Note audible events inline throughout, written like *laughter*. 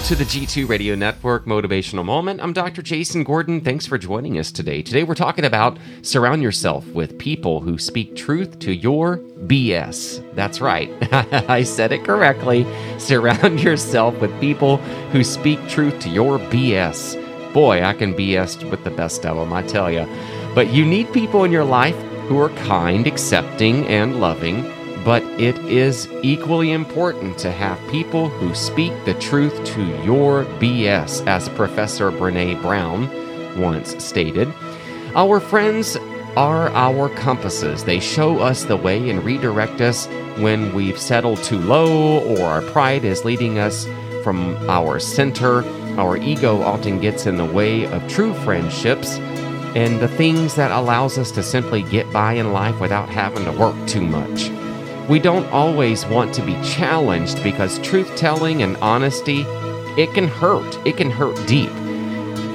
to the G2 Radio Network Motivational Moment. I'm Dr. Jason Gordon. Thanks for joining us today. Today we're talking about surround yourself with people who speak truth to your BS. That's right. *laughs* I said it correctly. Surround *laughs* yourself with people who speak truth to your BS. Boy, I can BS with the best of them, I tell you. But you need people in your life who are kind, accepting, and loving but it is equally important to have people who speak the truth to your BS, as Professor Brene Brown once stated. Our friends are our compasses. They show us the way and redirect us when we've settled too low or our pride is leading us from our center. Our ego often gets in the way of true friendships and the things that allows us to simply get by in life without having to work too much. We don't always want to be challenged because truth telling and honesty, it can hurt. It can hurt deep.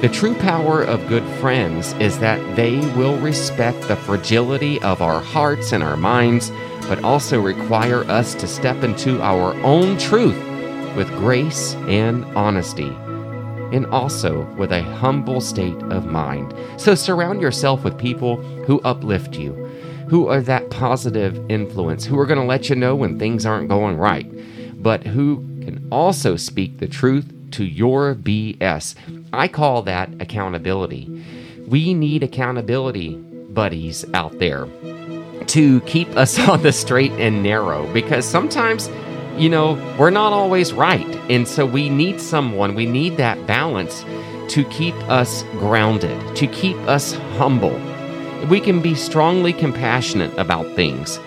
The true power of good friends is that they will respect the fragility of our hearts and our minds, but also require us to step into our own truth with grace and honesty, and also with a humble state of mind. So surround yourself with people who uplift you who are that positive influence, who are going to let you know when things aren't going right, but who can also speak the truth to your BS. I call that accountability. We need accountability buddies out there to keep us *laughs* on the straight and narrow because sometimes, you know, we're not always right. And so we need someone, we need that balance to keep us grounded, to keep us humble we can be strongly compassionate about things,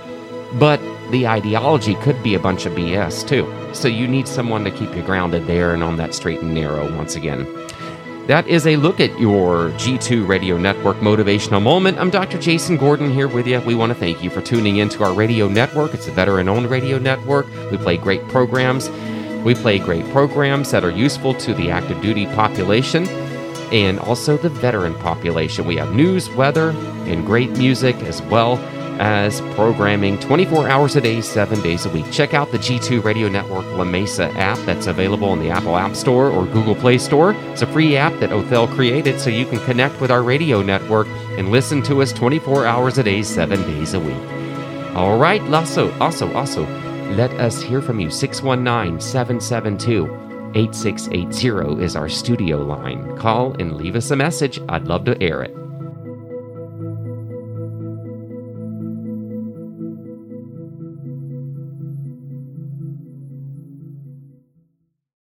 but the ideology could be a bunch of BS too. So you need someone to keep you grounded there and on that straight and narrow once again. That is a look at your G2 Radio Network motivational moment. I'm Dr. Jason Gordon here with you. We want to thank you for tuning into our radio network. It's a veteran owned radio network. We play great programs. We play great programs that are useful to the active duty population and also the veteran population. We have news, weather, and great music as well as programming 24 hours a day, seven days a week. Check out the G2 Radio Network La Mesa app that's available in the Apple App Store or Google Play Store. It's a free app that Othell created so you can connect with our radio network and listen to us 24 hours a day, seven days a week. All right, also, also, also, let us hear from you. 619 772 8680 is our studio line. Call and leave us a message. I'd love to air it.